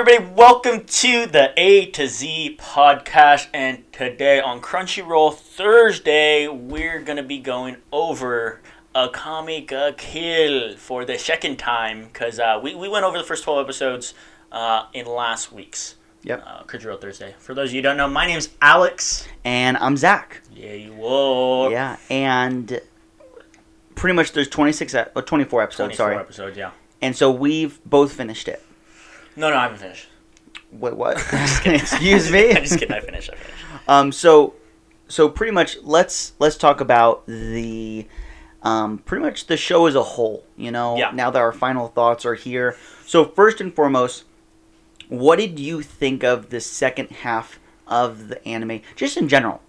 everybody. Welcome to the A to Z podcast. And today on Crunchyroll Thursday, we're going to be going over Akame ga Kill for the second time because uh, we, we went over the first 12 episodes uh, in last week's Yep. uh, Crunchyroll Thursday. For those of you who don't know, my name's Alex. And I'm Zach. Yeah, you will. Yeah, and pretty much there's 26, ep- or 24 episodes, 24 sorry. episodes, yeah. And so we've both finished it. No, no, I haven't finished. Wait, what? Excuse me? I'm just kidding. I finished. I finished. Um, so, so pretty much let's let's talk about the, um, pretty much the show as a whole. You know, Yeah. now that our final thoughts are here. So first and foremost, what did you think of the second half of the anime, just in general?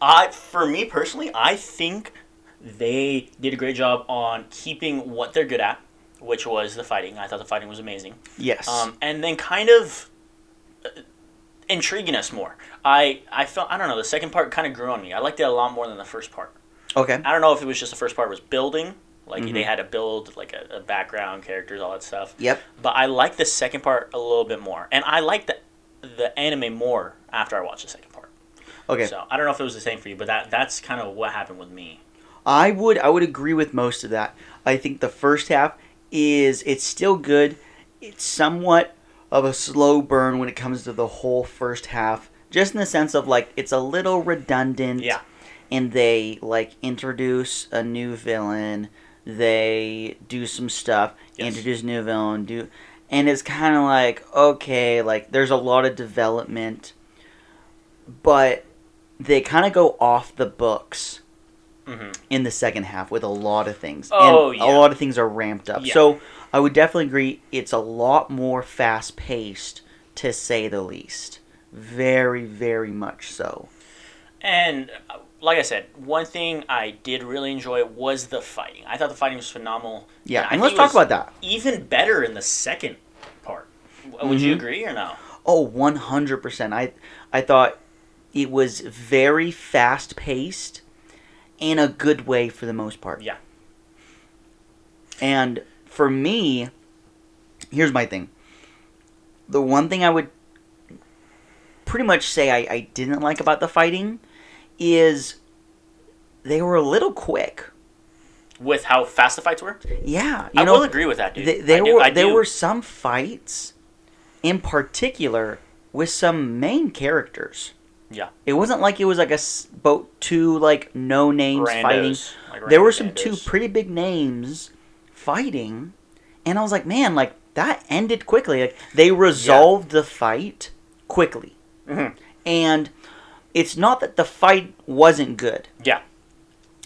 I, for me personally, I think they did a great job on keeping what they're good at, which was the fighting. I thought the fighting was amazing. Yes. Um, and then kind of uh, intriguing us more. I, I felt I don't know the second part kind of grew on me. I liked it a lot more than the first part. okay. I don't know if it was just the first part was building, like Mhm. they had to build like a, a background, characters, all that stuff. Yep. But I like the second part a little bit more, and I like the the anime more after I watched the second part. Okay. So I don't know if it was the same for you, but that that's kind of what happened with me. I would I would agree with most of that. I think the first half is it's still good. It's somewhat of a slow burn when it comes to the whole first half. Just in the sense of like it's a little redundant. Yeah. And they like introduce a new villain. They do some stuff, Yes. introduce new villain, do and it's kind of like okay, like there's a lot of development, but they kind of go off the books hmm in the second half with a lot of things. Oh, and yeah. a lot of things are ramped up. Yeah. So I would definitely agree it's a lot more fast paced to say the least. Very, very much so. And uh, like I said, one thing I did really enjoy was the fighting. I thought the fighting was phenomenal. Yeah, I and let's talk about that. Even better in the second part. Would you Mhm. agree or no? Oh, 100%. I I thought it was very fast paced in a good way for the most part. Yeah. And for me, here's my thing. The one thing I would pretty much say I, I didn't like about the fighting is they were a little quick. With how fast the fights were, Yeah, you I know, will agree with that, dude. th- there do- were there were some fights, in particular, with some main characters. Yeah. it wasn't like it was like a boat two like no names fighting. Like there were some two pretty big names fighting, and I was like, man, like that ended quickly. Like they resolved the fight quickly, Mhm. and it's not that the fight wasn't good. Yeah.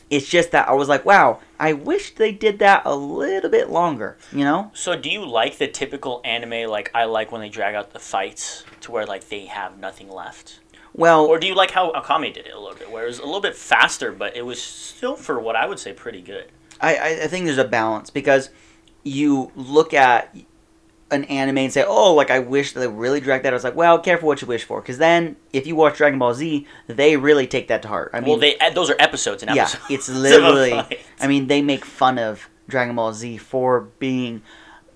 It's just that I was like, wow, I wish they did that a little bit longer. You know? So do you like the typical anime like I like when they drag out the fights to where like they have nothing left? Well, Or do you like how Akame did it a little bit, where it was a little bit faster, but it was still for what I would say pretty good. I, I think there's a balance because you look at an anime and say, oh, like I wish they really dragged that. I was like, well, careful what you wish for, because then if you watch Dragon Ball Z, they really take that to heart. I mean, well, they those are episodes and episodes. yeah, it's literally. I mean, they make fun of Dragon Ball Z for being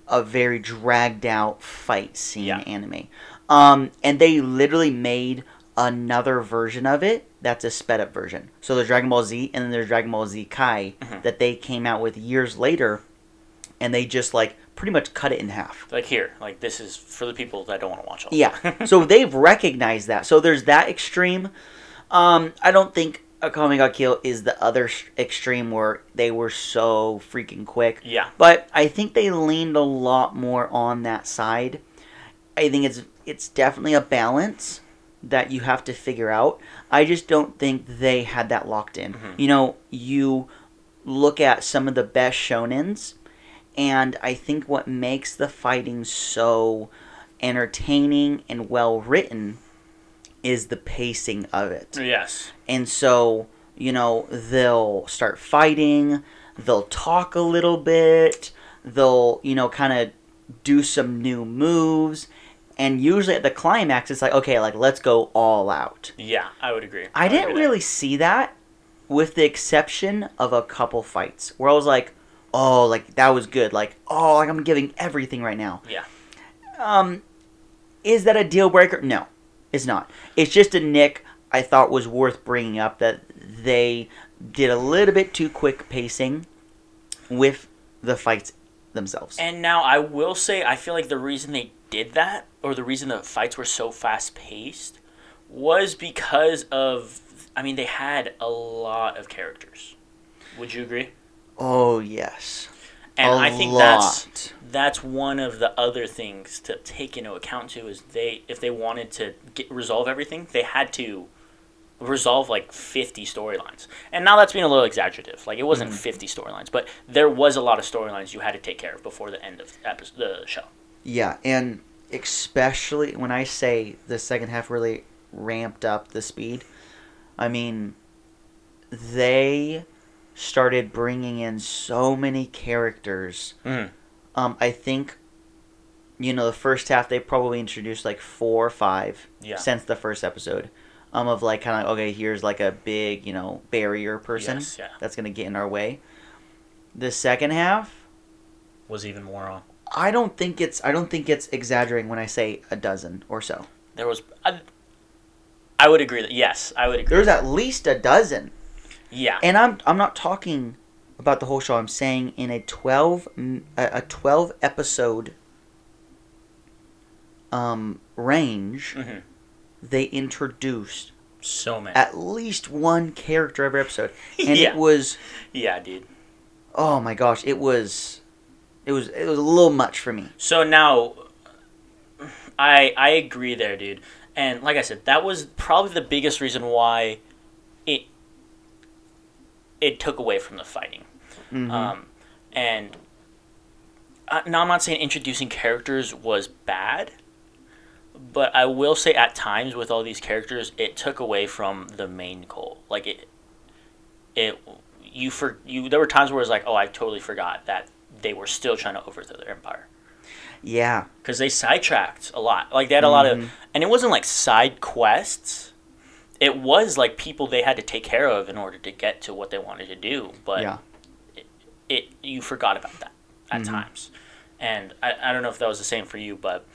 a very dragged out fight scene Yeah. anime, um, and they literally made another version of it that's a sped up version. So there's Dragon Ball Z, and then there's Dragon Ball Z Kai Mhm. that they came out with years later, and they just like pretty much cut it in half. like here, like this is for the people that don't want to watch all. Yeah. so they've recognized that. So there's that extreme. Um, I don't think Akame ga Kill is the other extreme where they were so freaking quick. yeah, But I think they leaned a lot more on that side. I think it's it's definitely a balance that you have to figure out. I just don't think they had that locked in. Mhm. You know, you look at some of the best shonens and I think what makes the fighting so entertaining and well written is the pacing of it. yes, And so, you know, they'll start fighting, they'll talk a little bit, they'll, you know, kind of do some new moves, and usually at the climax, it's like, okay, like, let's go all out. yeah, I would agree. I would didn't agree really see that with the exception of a couple fights where I was like, oh, like, that was good. Like, oh, like, I'm giving everything right now. Yeah. Um, is that a deal breaker? No, it's not. It's just a nick I thought was worth bringing up that they did a little bit too quick pacing with the fights themselves. And now I will say, I feel like the reason they did that, or the reason the fights were so fast paced, was because of. I mean, they had a lot of characters. Would you agree? oh yes, And a I think lot. that's that's one of the other things to take into account too. Is they if they wanted to get, resolve everything, they had to resolve like 50 storylines. And now that's being a little exaggerative. Like it wasn't Mm-hmm. 50 storylines, but there was a lot of storylines you had to take care of before the end of episode, the show. Yeah, and especially when I say the second half really ramped up the speed, I mean, they started bringing in so many characters. Mhm. Um, I think, you know, the first half they probably introduced like four or five Yeah. since the first episode. Um, of like kind of okay, here's like a big you know barrier person Yes, yeah. that's gonna get in our way. The second half, Was even more on. I don't think it's I don't think it's exaggerating when I say a dozen or so. There was I, I would agree that yes, I would agree. There's at least a dozen, yeah. and I'm I'm not talking about the whole show. I'm saying in a twelve a twelve episode um range, Mhm. they introduced So many. at least one character every episode, and Yeah. it was yeah, dude. oh my gosh, it was it was it was a little much for me. So now, I I agree there, dude. And like I said, that was probably the biggest reason why it it took away from the fighting. Mhm. Um, and uh, now I'm not saying introducing characters was bad, but I will say at times with all these characters, it took away from the main goal. Like it, it you for you. There were times where it was like, oh, I totally forgot that they were still trying to overthrow their empire yeah, because they sidetracked a lot. Like they had a lot Mhm. of, and it wasn't like side quests. It was like people they had to take care of in order to get to what they wanted to do. But yeah, it, it you forgot about that at Mhm. times, and I, I don't know if that was the same for you, but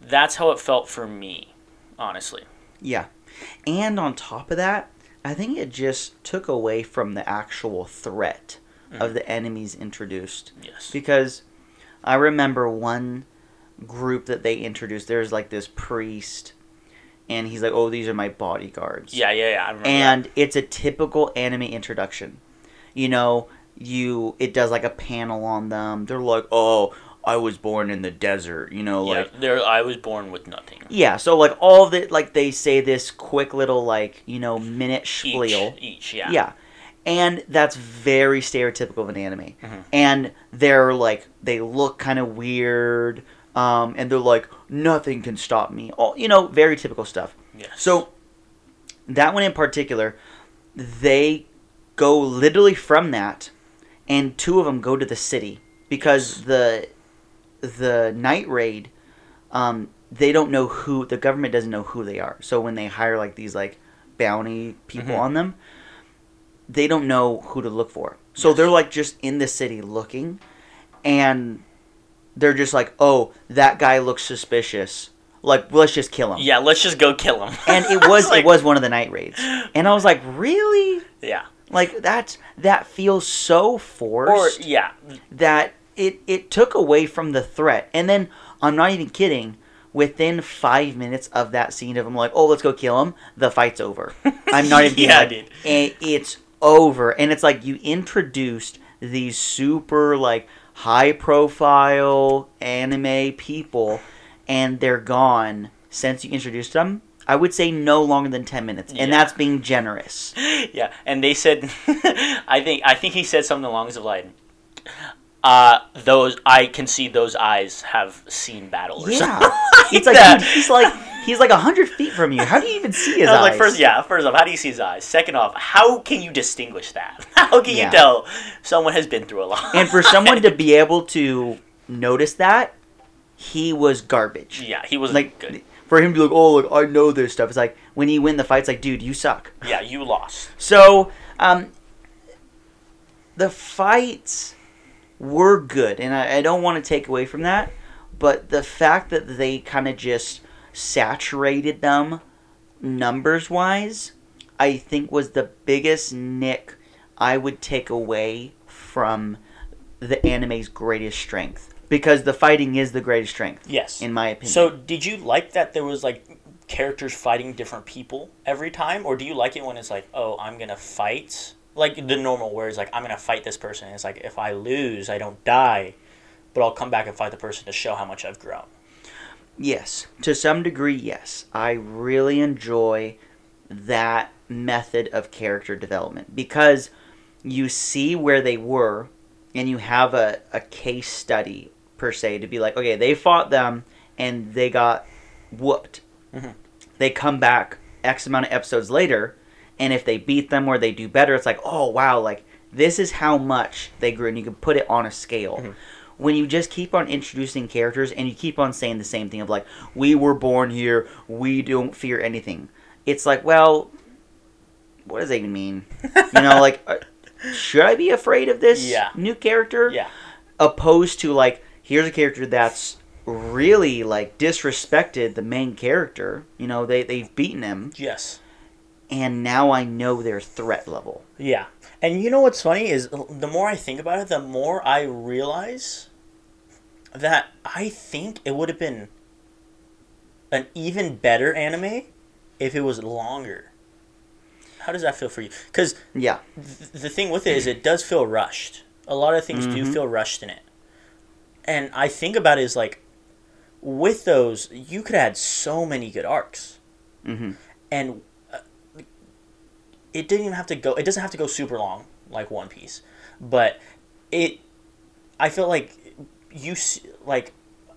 that's how it felt for me, honestly. yeah. And on top of that, I think it just took away from the actual threat Mm. of the enemies introduced. Yes. because I remember one group that they introduced. There's like this priest, and he's like, "Oh, these are my bodyguards." Yeah, yeah, yeah. I remember. and it's a typical anime introduction. You know, you it does like a panel on them. They're like, "Oh, I was born in the desert." You know, yeah, like there. I was born with nothing. yeah. So like all the like they say this quick little like you know minute Each, spiel. each, yeah. Yeah. And that's very stereotypical of an anime. Mhm. And they're like, they look kind of weird. Um, and they're like, nothing can stop me. All, you know, very typical stuff. Yes. So, that one in particular, they go literally from that, and two of them go to the city because Yes. the the night raid, um, they don't know who the government doesn't know who they are. So when they hire like these like bounty people Mhm. on them, they don't know who to look for. So Yes. they're like just in the city looking, and they're just like, oh, that guy looks suspicious. Like, let's just kill him. yeah, let's just go kill him. And it was Like, it was one of the night raids, and I was like, really? Yeah. Like that's that feels so Or forced yeah, that it it took away from the threat. And then I'm not even kidding. Within five minutes of that scene of him like, oh, let's go kill him, the fight's over. I'm not even Yeah, like, dude. "Eh, it's over. And it's like you introduced these super like high profile anime people, and they're gone since you introduced them. I would say no longer than ten minutes, and Yeah. that's being generous. yeah, and they said, I think I think he said something along the lines of like, uh, those I can see those eyes have seen battle. Or Yeah, something it's like that. he's like he's like hundred feet from you. How do you even see his eyes? like, first, yeah, first off, how do you see his eyes? Second off, how can you distinguish that? How can Yeah. you tell someone has been through a lot? and for someone to be able to notice that, he was garbage. yeah, he was Like good. for him to be like, oh, look, I know this stuff. It's like when you win the fight, it's like, dude, you suck. Yeah, you lost. So, um, the fights were good, and I, I don't want to take away from that, but the fact that they kind of just saturated them numbers wise, I think was the biggest nick I would take away from the anime's greatest strength. Because the fighting is the greatest strength, Yes. in my opinion. So, did you like that there was like characters fighting different people every time, or do you like it when it's like, oh, I'm gonna fight like the normal words, like I'm gonna fight this person? It's like if I lose, I don't die, but I'll come back and fight the person to show how much I've grown. Yes, to some degree, yes. I really enjoy that method of character development because you see where they were and you have a, a case study, per se, to be like, okay, they fought them and they got whooped. Mhm. They come back X amount of episodes later, and if they beat them or they do better, it's like, oh, wow, like this is how much they grew, and you can put it on a scale Mhm. when you just keep on introducing characters and you keep on saying the same thing of like we were born here we don't fear anything it's like well what does that even mean you know like uh, should i be afraid of this Yeah. new character Yeah. opposed to like here's a character that's really like disrespected the main character you know they, they've beaten him Yes. And now i know their threat level Yeah. And you know what's funny is the more I think about it, the more I realize that I think it would have been an even better anime if it was longer. How does that feel for you? Because yeah th- the thing with it is it does feel rushed. A lot of things do Mhm. feel rushed in it. And I think about it is like with those, you could add so many good arcs hmm and it didn't even have to go it doesn't have to go super long like one piece but it i feel like you like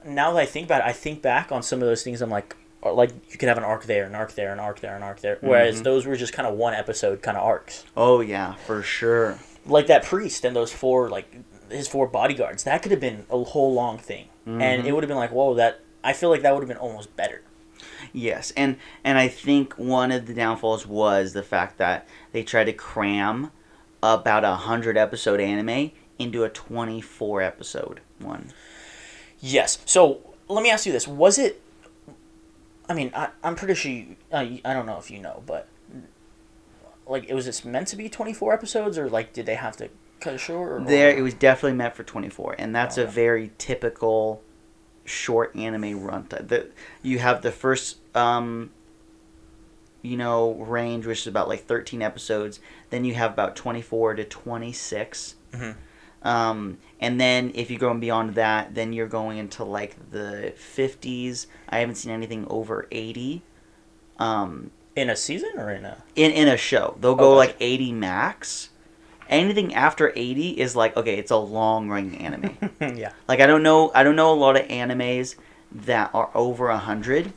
now that i think about it i think back on some of those things i'm like like you could have an arc there an arc there an arc there an arc there whereas Mhm. those were just kind of one episode kind of arcs oh yeah for sure like that priest and those four like his four bodyguards that could have been a whole long thing and Mhm. it would have been like whoa that i feel like that would have been almost better Yes, and and I think one of the downfalls was the fact that they tried to cram about a hundred episode anime into a twenty four episode one. Yes. So let me ask you this: Was it? I mean, I, I'm pretty sure. You, uh, I don't know if you know, but like, it was this meant to be 24 episodes, or like, did they have to cut it short? Or, There, it was definitely meant for twenty four, and that's a Okay. very typical short anime runtime. The you have the first um, you know, range which is about like thirteen episodes. Then you have about twenty four to twenty six. Mhm. Um, and then if you go beyond that, then you're going into like the 50s. I haven't seen anything over 80. Um, in a season or in a? in in a show, they'll go Oh, like 80 max. Anything after 80 is like okay, it's a long running anime. yeah. like I don't know, I don't know a lot of animes that are over 100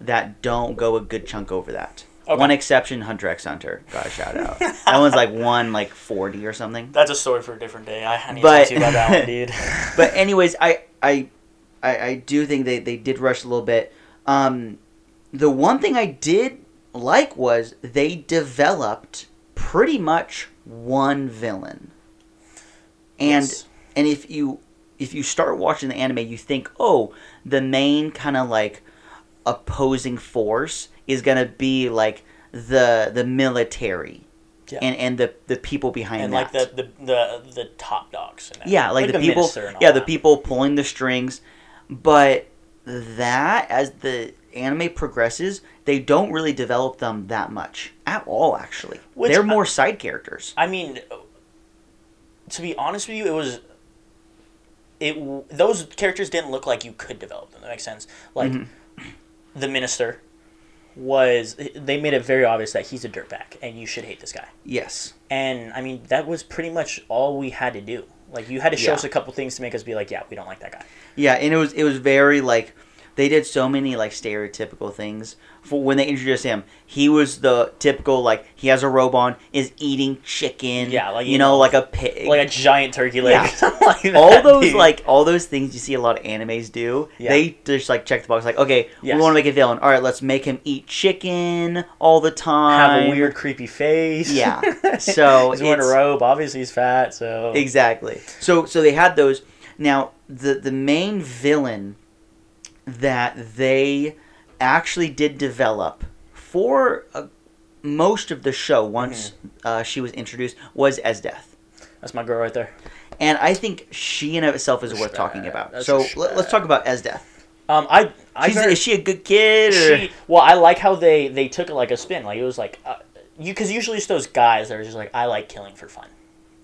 that don't go a good chunk over that. Okay. One exception, Hunter x Hunter. Got a shout out. that one's like one like 40 or something. That's a story for a different day. I, I need But- to talk to you about that one, dude. but anyways, I I I, I do think they, they did rush a little bit. Um, the one thing I did like was they developed pretty much one villain, and Yes. and if you if you start watching the anime, you think, oh, the main kind of like opposing force is gonna be like the the military. Yeah. And, and the, the people behind and that. like the, the the the top dogs. And Yeah, like, the, people. minister and all Yeah, the people pulling the strings. But that, as the anime progresses, they don't really develop them that much at all. Actually, Which they're I- more side characters. I mean, to be honest with you, it was. It those characters didn't look like you could develop them. That makes sense. Like Mhm. the minister was. They made it very obvious that he's a dirtbag and you should hate this guy. Yes. And I mean, that was pretty much all we had to do. Like you had to show Yeah. us a couple things to make us be like, yeah, we don't like that guy. Yeah, and it was it was very like they did so many like stereotypical things for when they introduced him. He was the typical like he has a robe on, is eating chicken. Yeah, like, you you know, know, like a pig. Like a giant turkey leg. Yeah. like all those dude. like all those things you see a lot of animes do. Yeah. They just like check the box like, okay, Yes. we want to make a villain. All right, let's make him eat chicken all the time. have a weird, creepy face. Yeah. So he's wearing a robe. Obviously, he's fat. So Exactly. So so they had those. Now the the main villain that they actually did develop for uh most of the show once uh, she was introduced was Esdeath. That's my girl right there. And I think she in of itself is worth talking about. That's So let, us talk about Esdeath. Um, I, I She's, very- is she a good kid? Or? she, well, I like how they they took it like a spin. Like it was like uh, you because usually it's those guys that are just like I like killing for fun.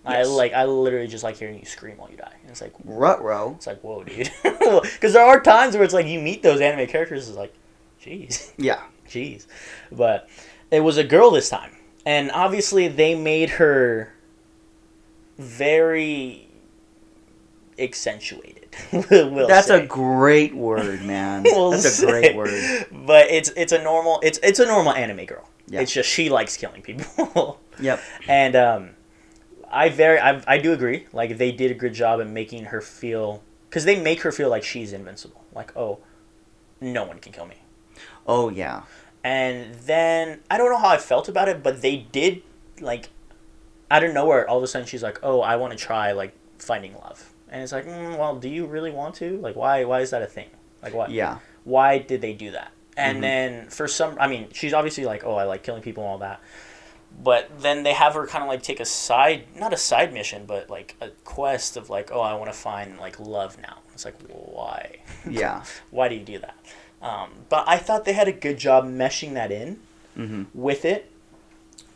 I like I literally just like hearing you scream while you die. And it's like Rutro. it's like whoa, dude. Because there are times where it's like you meet those anime characters. It's like, jeez, Yeah. jeez. But it was a girl this time, and obviously they made her very accentuated. we'll That's say. a great word, man. We'll That's a great word. But it's it's a normal it's it's a normal anime girl. Yeah. It's just she likes killing people. Yep. and um, I very I, I do agree. Like they did a good job in making her feel because they make her feel like she's invincible. Like oh, no one can kill me. Oh yeah. And then I don't know how I felt about it, but they did like out of nowhere. All of a sudden, she's like, "Oh, I want to try like finding love," and it's like, mm, "Well, do you really want to? Like, why? Why is that a thing? Like, why? Yeah. Why did they do that?" And Mhm. then for some, I mean, she's obviously like, "Oh, I like killing people and all that," but then they have her kind of like take a side, not a side mission, but like a quest of like, "Oh, I want to find like love now." It's like, why? Yeah. why do you do that? Um, but I thought they had a good job meshing that in hmm with it.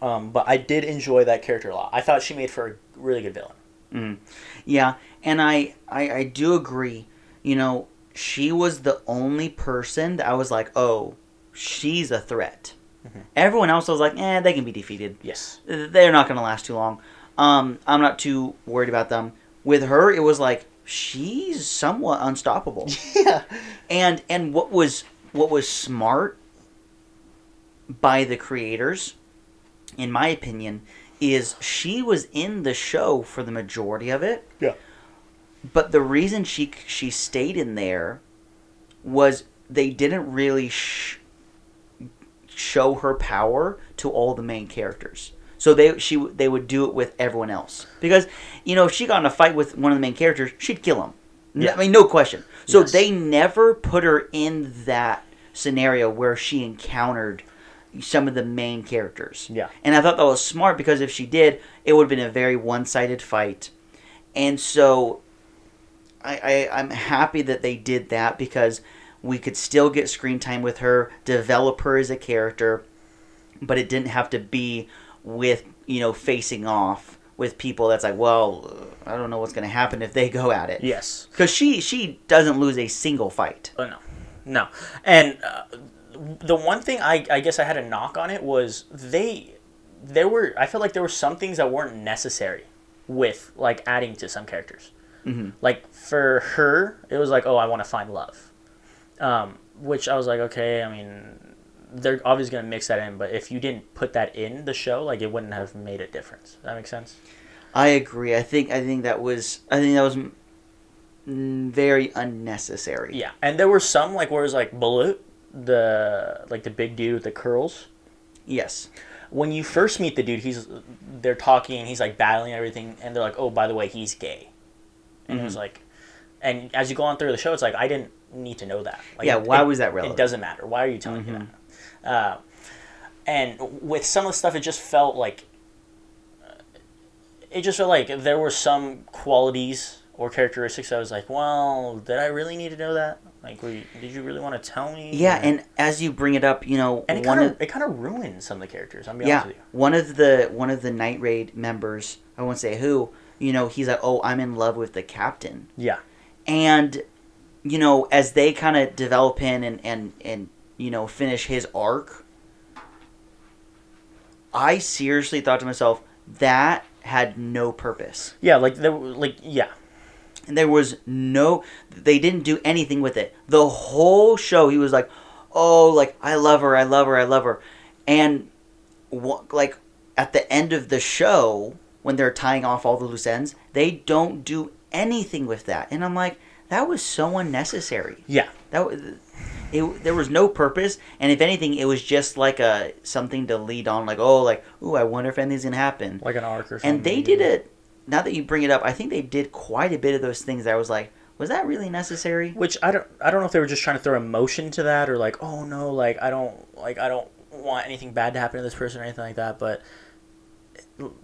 Um, but I did enjoy that character a lot. I thought she made for a really good villain. Mm. Yeah, and I, I I do agree. You know, she was the only person that I was like, oh, she's a threat. Mhm. Everyone else I was like, eh, they can be defeated. Yes. They're not going to last too long. Um, I'm not too worried about them. With her, it was like she's somewhat unstoppable. yeah. and and what was what was smart by the creators in my opinion is she was in the show for the majority of it Yeah. but the reason she she stayed in there was they didn't really sh- show her power to all the main characters so they she they would do it with everyone else because you know if she got in a fight with one of the main characters she'd kill him Yeah. I mean no question so Yes. they never put her in that scenario where she encountered some of the main characters Yeah. and I thought that was smart because if she did, it would have been a very one sided fight. And so I, I, I'm happy that they did that because we could still get screen time with her, develop her as a character, but it didn't have to be with, you know, facing off with people that's like, well, I don't know what's going to happen if they go at it. Yes. Because she, she doesn't lose a single fight. Oh no, no. And uh, the one thing I I guess I had a knock on it was they there were I felt like there were some things that weren't necessary with like adding to some characters. hmm Like for her, it was like, oh, I want to find love, um, which I was like, okay. I mean, they're obviously gonna mix that in, but if you didn't put that in the show, like it wouldn't have made a difference. Does that make sense? I agree. I think I think that was I think that was mm, very unnecessary. Yeah, and there were some like where it was like Bulat, the like the big dude with the curls. Yes. When you first meet the dude, he's they're talking and he's like battling everything, and they're like, oh, by the way, he's gay, and it was like, and as you go on through the show, it's like I didn't need to know that. Like, Yeah, why it- was that relevant? It doesn't matter. Why are you telling me Mhm. that? Uh, and with some of the stuff, it just felt like uh, it just felt like there were some qualities or characteristics I was like, well, did I really need to know that? Like, were you, did you really want to tell me? Yeah, Or- and as you bring it up, you know, and it kind of it kind of ruined some of the characters. I'm yeah, honest with you. one of the one of the night raid members, I won't say who, you know, he's like, "Oh, I'm in love with the captain." Yeah. And you know, as they kind of develop in and and and you know, finish his arc, I seriously thought to myself, that had no purpose. Yeah, like there, like yeah, And there was no they didn't do anything with it. The whole show he was like oh like i love her i love her i love her. And wha- like at the end of the show when they're tying off all the loose ends they don't do anything with that. And i'm like that was so unnecessary yeah, that was it, there was no purpose and if anything it was just like a something to lead on like oh like ooh i wonder if anything's gonna happen like an arc or something. and they did it. Now that you bring it up, I think they did quite a bit of those things. That I was like, Was that really necessary? Which I don't I don't know if they were just trying to throw emotion to that or like oh no like I don't like I don't want anything bad to happen to this person or anything like that. But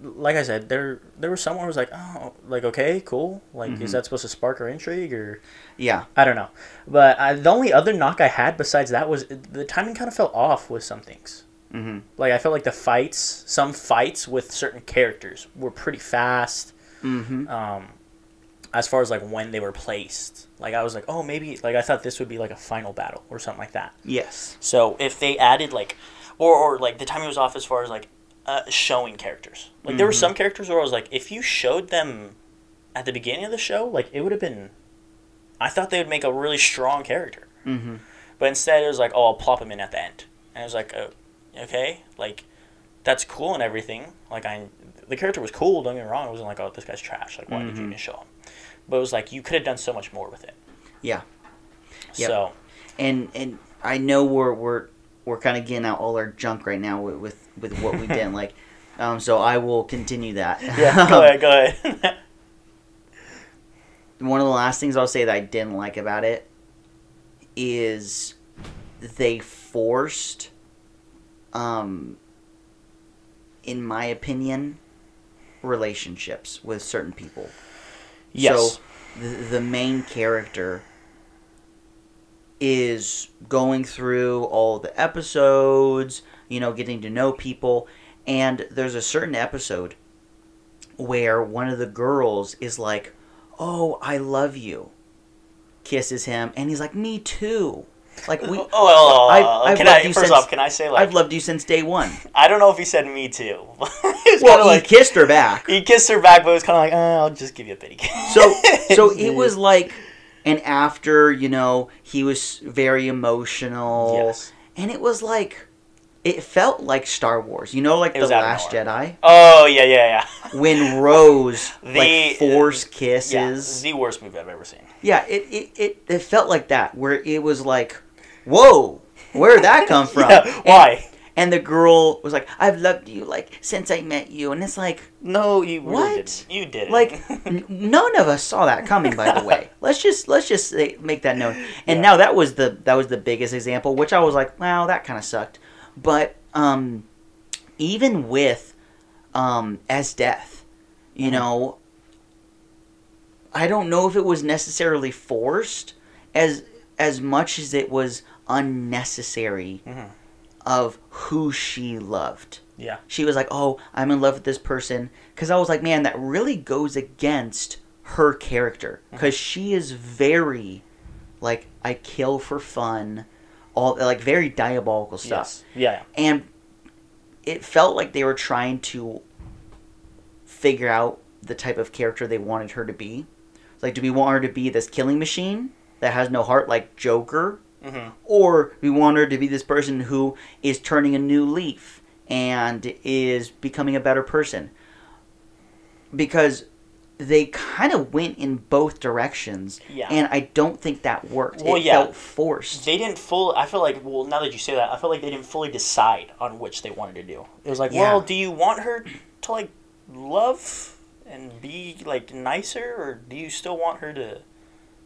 like I said, there there was someone who was like oh like okay cool like Mhm. is that supposed to spark our intrigue or Yeah. I don't know. But I, the only other knock I had besides that was the timing kind of fell off with some things. Mm-hmm. Like I felt like the fights, some fights with certain characters were pretty fast. Mm-hmm. Um, as far as like when they were placed, like I was like, oh maybe like I thought this would be like a final battle or something like that. Yes. So if they added like, or or like the timing was off as far as like uh, showing characters. Like there were Mhm. some characters where I was like, if you showed them at the beginning of the show, like it would have been. I thought they would make a really strong character. Mm-hmm. But instead, it was like, oh, I'll plop him in at the end, and it was like, oh, okay, like that's cool and everything. Like I, the character was cool. Don't get me wrong. It wasn't like, oh, this guy's trash. Like, why did you Mhm. even show him? But it was like you could have done so much more with it. Yeah. Yep. So And and I know we're we're we're kind of getting out all our junk right now with with, with what we didn't like. Um, so I will continue that. yeah, go ahead, go ahead. One of the last things I'll say that I didn't like about it is they forced, um, in my opinion, relationships with certain people. yes. So the, the main character is going through all the episodes, you know, getting to know people, and there's a certain episode where one of the girls is like, "Oh, I love you," kisses him, and he's like, "Me too." Like we, oh, well, I've- I've can I first since- off? Can I say like I've loved you since day one. I don't know if he said me too. Well, he like kissed her back. he kissed her back, but it was kind of like, uh, I'll just give you a pity kiss. So so it was like and after, you know, he was very emotional. Yes. And it was like it felt like Star Wars. You know like The was out of Last Jedi Oh yeah, yeah, yeah. when Rose The- like force Yeah, kisses. the worst movie I've ever seen. Yeah, it, it, it, it felt like that where it was like, "Whoa, where did that come from?" Yeah, why? And, the girl was like, "I've loved you like since I met you." And it's like No, you really What? didn't. You did. like n- none of us saw that coming by the way let's just let's just say, make that known and Yeah. now that was the that was the biggest example which i was like wow that kind of sucked but um even with um Esdeath you Mhm. know i don't know if it was necessarily forced as as much as it was unnecessary Mhm. Of who she loved yeah. she was like, "Oh, I'm in love with this person," because I was like, "Man, that really goes against her character mm-hmm. because she is very, like, I kill for fun, all like very diabolical stuff." Yes. Yeah. And it felt like they were trying to figure out the type of character they wanted her to be. Like, do we want her to be this killing machine that has no heart, like Joker, Mm-hmm. or we want her to be this person who is turning a new leaf and is becoming a better person because they kind of went in both directions Yeah. and i don't think that worked Well, it yeah. felt forced They didn't fully. I feel like well, now that you say that, I feel like they didn't fully decide on which they wanted to do. It was like, Yeah. well, do you want her to like love and be like nicer, or do you still want her to?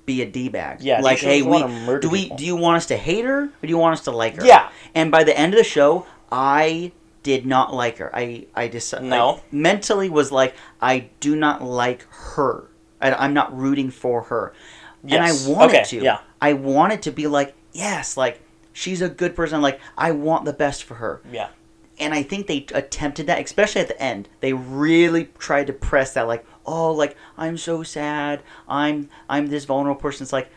Be a d-bag Yeah, like hey we do we people? do you want us to hate her or do you want us to like her Yeah. and by the end of the show i did not like her i i just No? I mentally was like i do not like her I, i'm not rooting for her Yes. and I wanted Okay, to. yeah. I wanted to be like, yes, like she's a good person. Like I want the best for her. Yeah. And I think they attempted that, especially at the end. They really tried to press that, like, oh, like I'm so sad. I'm I'm this vulnerable person. It's like,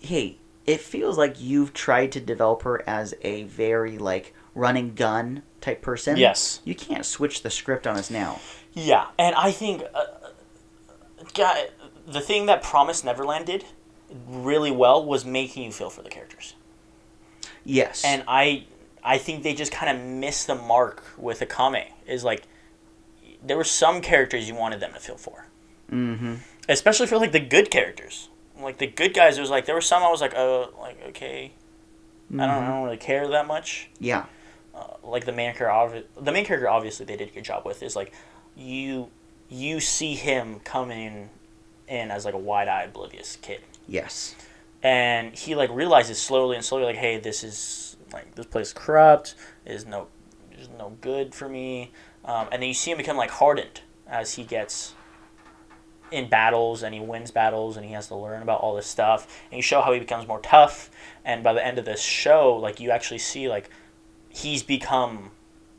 hey, it feels like you've tried to develop her as a very like running gun type person. Yes. You can't switch the script on us now. Yeah, and I think, uh, guy, the thing that Promise Neverland did really well was making you feel for the characters, Yes. and I, I think they just kind of missed the mark with Akame. Is like, there were some characters you wanted them to feel for, mm-hmm. especially for like the good characters. Like the good guys, it was like there were some I was like, oh, like okay, I don't, I don't really care that much. Yeah. uh, like the main character, the main character, obviously they did a good job with is like you you see him coming in as like a wide-eyed, oblivious kid, Yes. and he like realizes slowly and slowly like hey this is like this place is corrupt is no is no good for me um, and then you see him become like hardened as he gets in battles and he wins battles and he has to learn about all this stuff. And you show how he becomes more tough. And by the end of this show like you actually see like he's become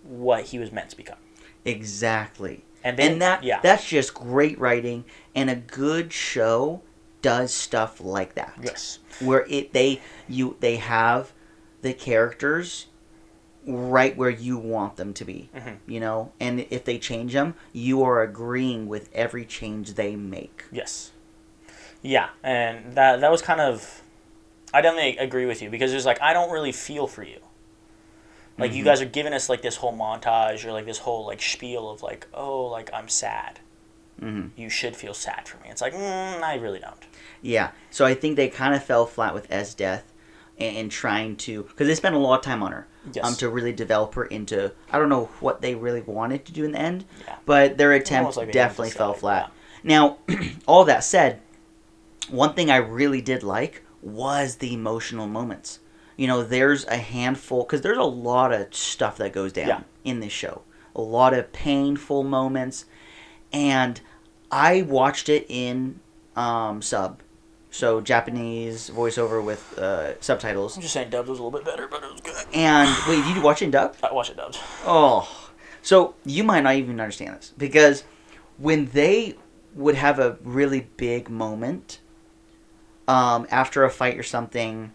what he was meant to become. Exactly. and then and that yeah. that's just great writing. And a good show does stuff like that. yes. Where it they you they have the characters right where you want them to be. Mhm. You know, and if they change them, you are agreeing with every change they make. Yes. Yeah, and that that was kind of I definitely agree with you because it's like I don't really feel for you. Like you Mhm. guys are giving us like this whole montage or like this whole like spiel of like oh like I'm sad. hmm You should feel sad for me. It's like mm, I really don't. Yeah. So I think they kind of fell flat with Esdeath and, and trying to because they spent a lot of time on her Yes. um to really develop her into I don't know what they really wanted to do in the end, Yeah. but their attempt like definitely fell flat. Now, all that said, one thing I really did like was the emotional moments. You know, there's a handful because there's a lot of stuff that goes down Yeah. in this show. A lot of painful moments, and I watched it in um, sub, so Japanese voiceover with uh, subtitles. I'm just saying Dubs was a little bit better, but it was good. And wait, did you watch it in dub? I watched it Dubs. Oh, so you might not even understand this because when they would have a really big moment um, after a fight or something,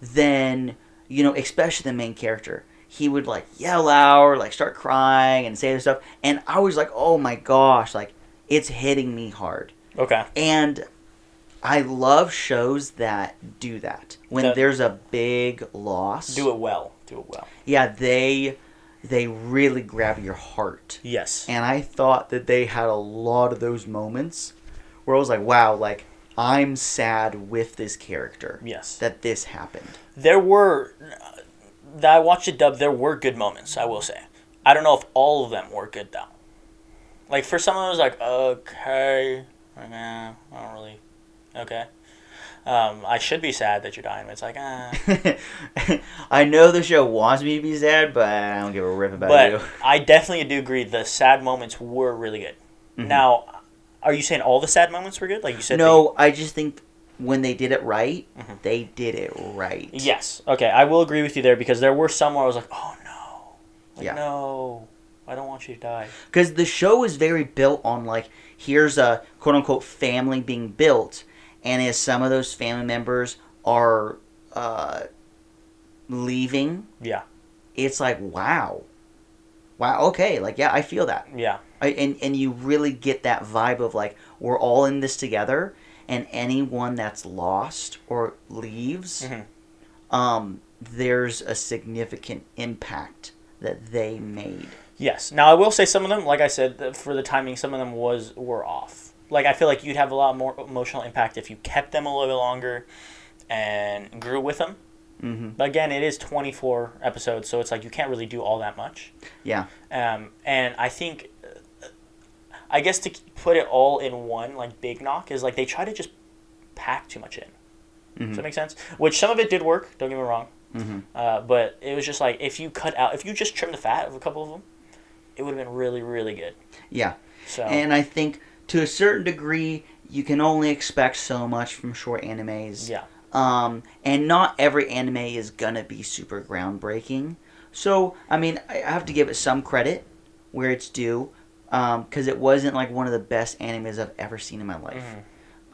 then you know, especially the main character, he would like yell out or like start crying and say this stuff, and I was like, oh my gosh, like it's hitting me hard, Okay. and I love shows that do that when That- there's a big loss. Do it well. Do it well. Yeah, they they really grab your heart. Yes. And I thought that they had a lot of those moments where I was like, wow, like I'm sad with this character Yes. that this happened. there were that I watched it dub. There were good moments. I will say. I don't know if all of them were good though. Like for some of them, it was like okay, eh, I don't really, okay. Um, I should be sad that you're dying. But it's like ah. I know the show wants me to be sad, but I don't give a rip about but you. I definitely do agree. The sad moments were really good. Mhm. Now, are you saying all the sad moments were good? Like you said. No, I just think when they did it right, Mhm. they did it right. yes. Okay, I will agree with you there because there were some where I was like, oh no, like Yeah. no, I don't want you to die. because the show is very built on like here's a quote unquote family being built and as some of those family members are uh, leaving Yeah. it's like wow wow okay like yeah i feel that Yeah. I, and and you really get that vibe of like we're all in this together and anyone that's lost or leaves Mhm. um there's a significant impact that they made Yes. Now I will say some of them, like I said, for the timing, some of them was were off. Like I feel like you'd have a lot more emotional impact if you kept them a little bit longer and grew with them. hmm But again, it is twenty four episodes, so it's like you can't really do all that much. yeah Um, and I think, I guess to put it all in one like big knock is like they try to just pack too much in. Does Mhm. that make sense? Which some of it did work. Don't get me wrong. hmm Uh, but it was just like if you cut out, if you just trim the fat of a couple of them, it would have been really, really good. yeah So And I think to a certain degree, you can only expect so much from short animes. yeah, Um, and not every anime is gonna be super groundbreaking. So, I mean, I have to give it some credit where it's due, because it wasn't like one of the best animes I've ever seen in my life.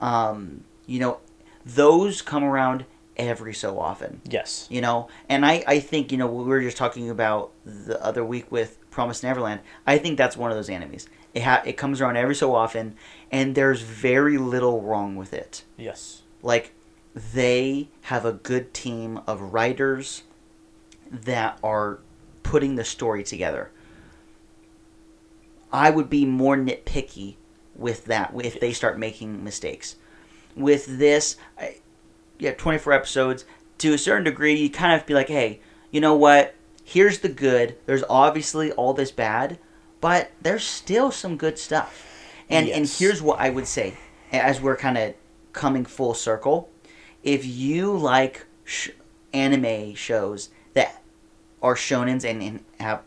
Mhm. Um, you know, those come around every so often yes, you know and i i think you know we were just talking about the other week with promise neverland i think that's one of those enemies it ha- it comes around every so often and there's very little wrong with it. Yes, like they have a good team of writers that are putting the story together. I would be more nitpicky with that if they start making mistakes. With this I, yeah 24 episodes to a certain degree you kind of be like hey you know what? Here's the good. There's obviously all this bad but there's still some good stuff and and here's what i would say as we're kind of coming full circle if you like sh- anime shows that are shonens and, and have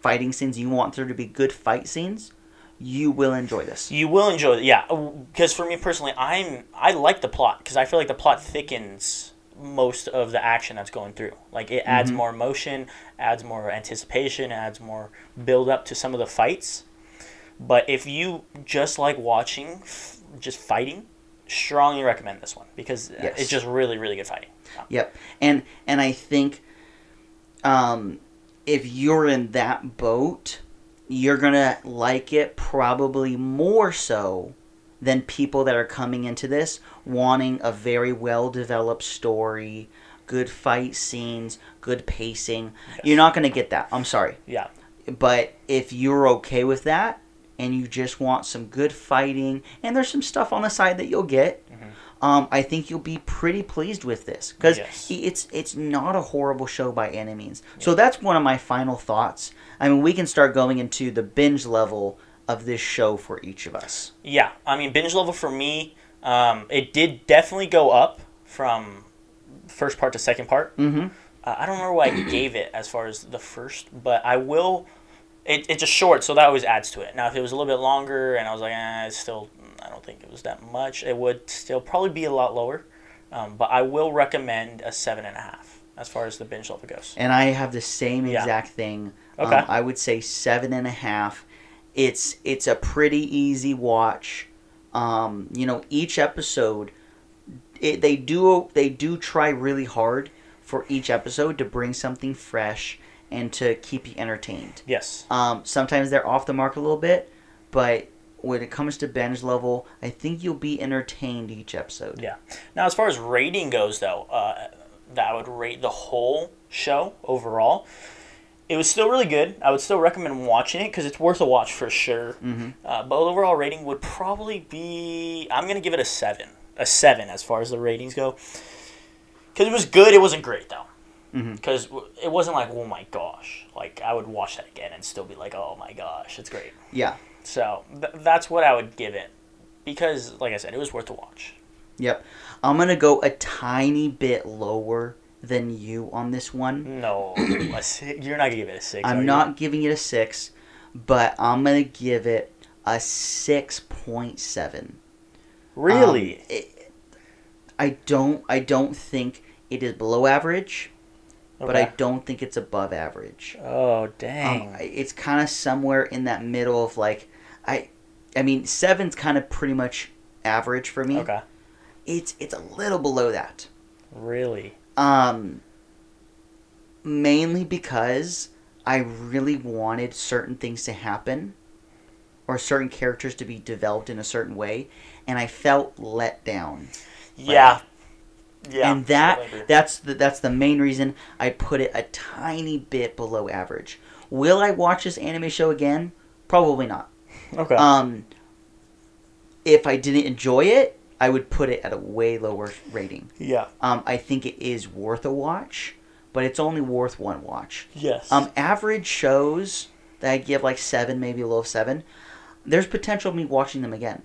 fighting scenes, you want there to be good fight scenes, you will enjoy this. You will enjoy it, yeah. Because for me personally, I'm I like the plot because I feel like the plot thickens most of the action that's going through. Like it adds Mhm. more motion, adds more anticipation, adds more build up to some of the fights. But if you just like watching, f- just fighting, strongly recommend this one because Yes. it's just really really good fighting. Yep. And and I think um if you're in that boat, you're going to like it probably more so than people that are coming into this wanting a very well developed story, good fight scenes, good pacing. You're not going to get that. I'm sorry. Yeah, But if you're okay with that and you just want some good fighting and there's some stuff on the side that you'll get, um, I think you'll be pretty pleased with this because Yes. it's it's not a horrible show by any means. So that's one of my final thoughts. I mean, we can start going into the binge level of this show for each of us. yeah. I mean, binge level for me, um, it did definitely go up from first part to second part. Mm-hmm. Uh, I don't remember what I gave it as far as the first, but I will. It, it's just short, so that always adds to it. Now, if it was a little bit longer and I was like, eh, it's still, I don't think it was that much, it would still probably be a lot lower. Um, but I will recommend a seven and a half as far as the binge level goes. And I have the same Yeah. exact thing. Okay. Um, I would say seven and a half. It's it's a pretty easy watch. Um, you know, each episode, it, they do they do try really hard for each episode to bring something fresh and to keep you entertained. Yes. Um, sometimes they're off the mark a little bit, but when it comes to binge level, I think you'll be entertained each episode. Yeah. Now, as far as rating goes, though, uh, that would rate the whole show overall. It was still really good. I would still recommend watching it because it's worth a watch for sure. Mhm. Uh, but overall rating would probably be. I'm gonna give it a seven. A seven as far as the ratings go. Because it was good. It wasn't great though. Because it wasn't like oh my gosh. Like I would watch that again and still be like oh my gosh, it's great. Yeah. So th- that's what I would give it. Because like I said, it was worth a watch. Yep. I'm gonna go a tiny bit lower than you on this one. No, a si- you're not gonna give it a six. I'm not giving it a six, but I'm gonna give it a six point seven. really. Um, it, I don't. I don't think it is below average, but I don't think it's above average. oh Um, dang. I- it's kind of somewhere in that middle of like, I, I mean, seven's kind of pretty much average for me. okay. It's it's a little below that. Really. Um, mainly because I really wanted certain things to happen or certain characters to be developed in a certain way, and I felt let down. Yeah. Yeah. and that that's the that's the main reason I put it a tiny bit below average. Will I watch this anime show again? Probably not. okay. Um, if I didn't enjoy it, I would put it at a way lower rating. yeah. Um, I think it is worth a watch, but it's only worth one watch. Yes. Um, average shows that I give like seven, maybe a of seven. There's potential of me watching them again.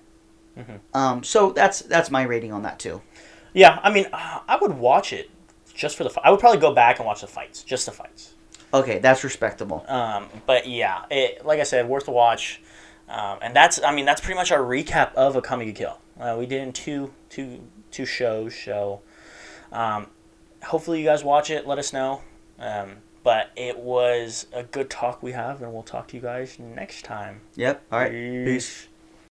Mm-hmm. Um, so that's that's my rating on that too. yeah. I mean, uh, I would watch it just for the. Fi- I would probably go back and watch the fights, just the fights. Okay, that's respectable. Um, but yeah, it, like I said, worth a watch. Um, and that's, I mean, that's pretty much our recap of Akame ga Kill. Uh, we did in two, two, two shows. So, um, hopefully you guys watch it. Let us know. Um, but it was a good talk we have, and we'll talk to you guys next time. Yep. All right. Peace. Peace.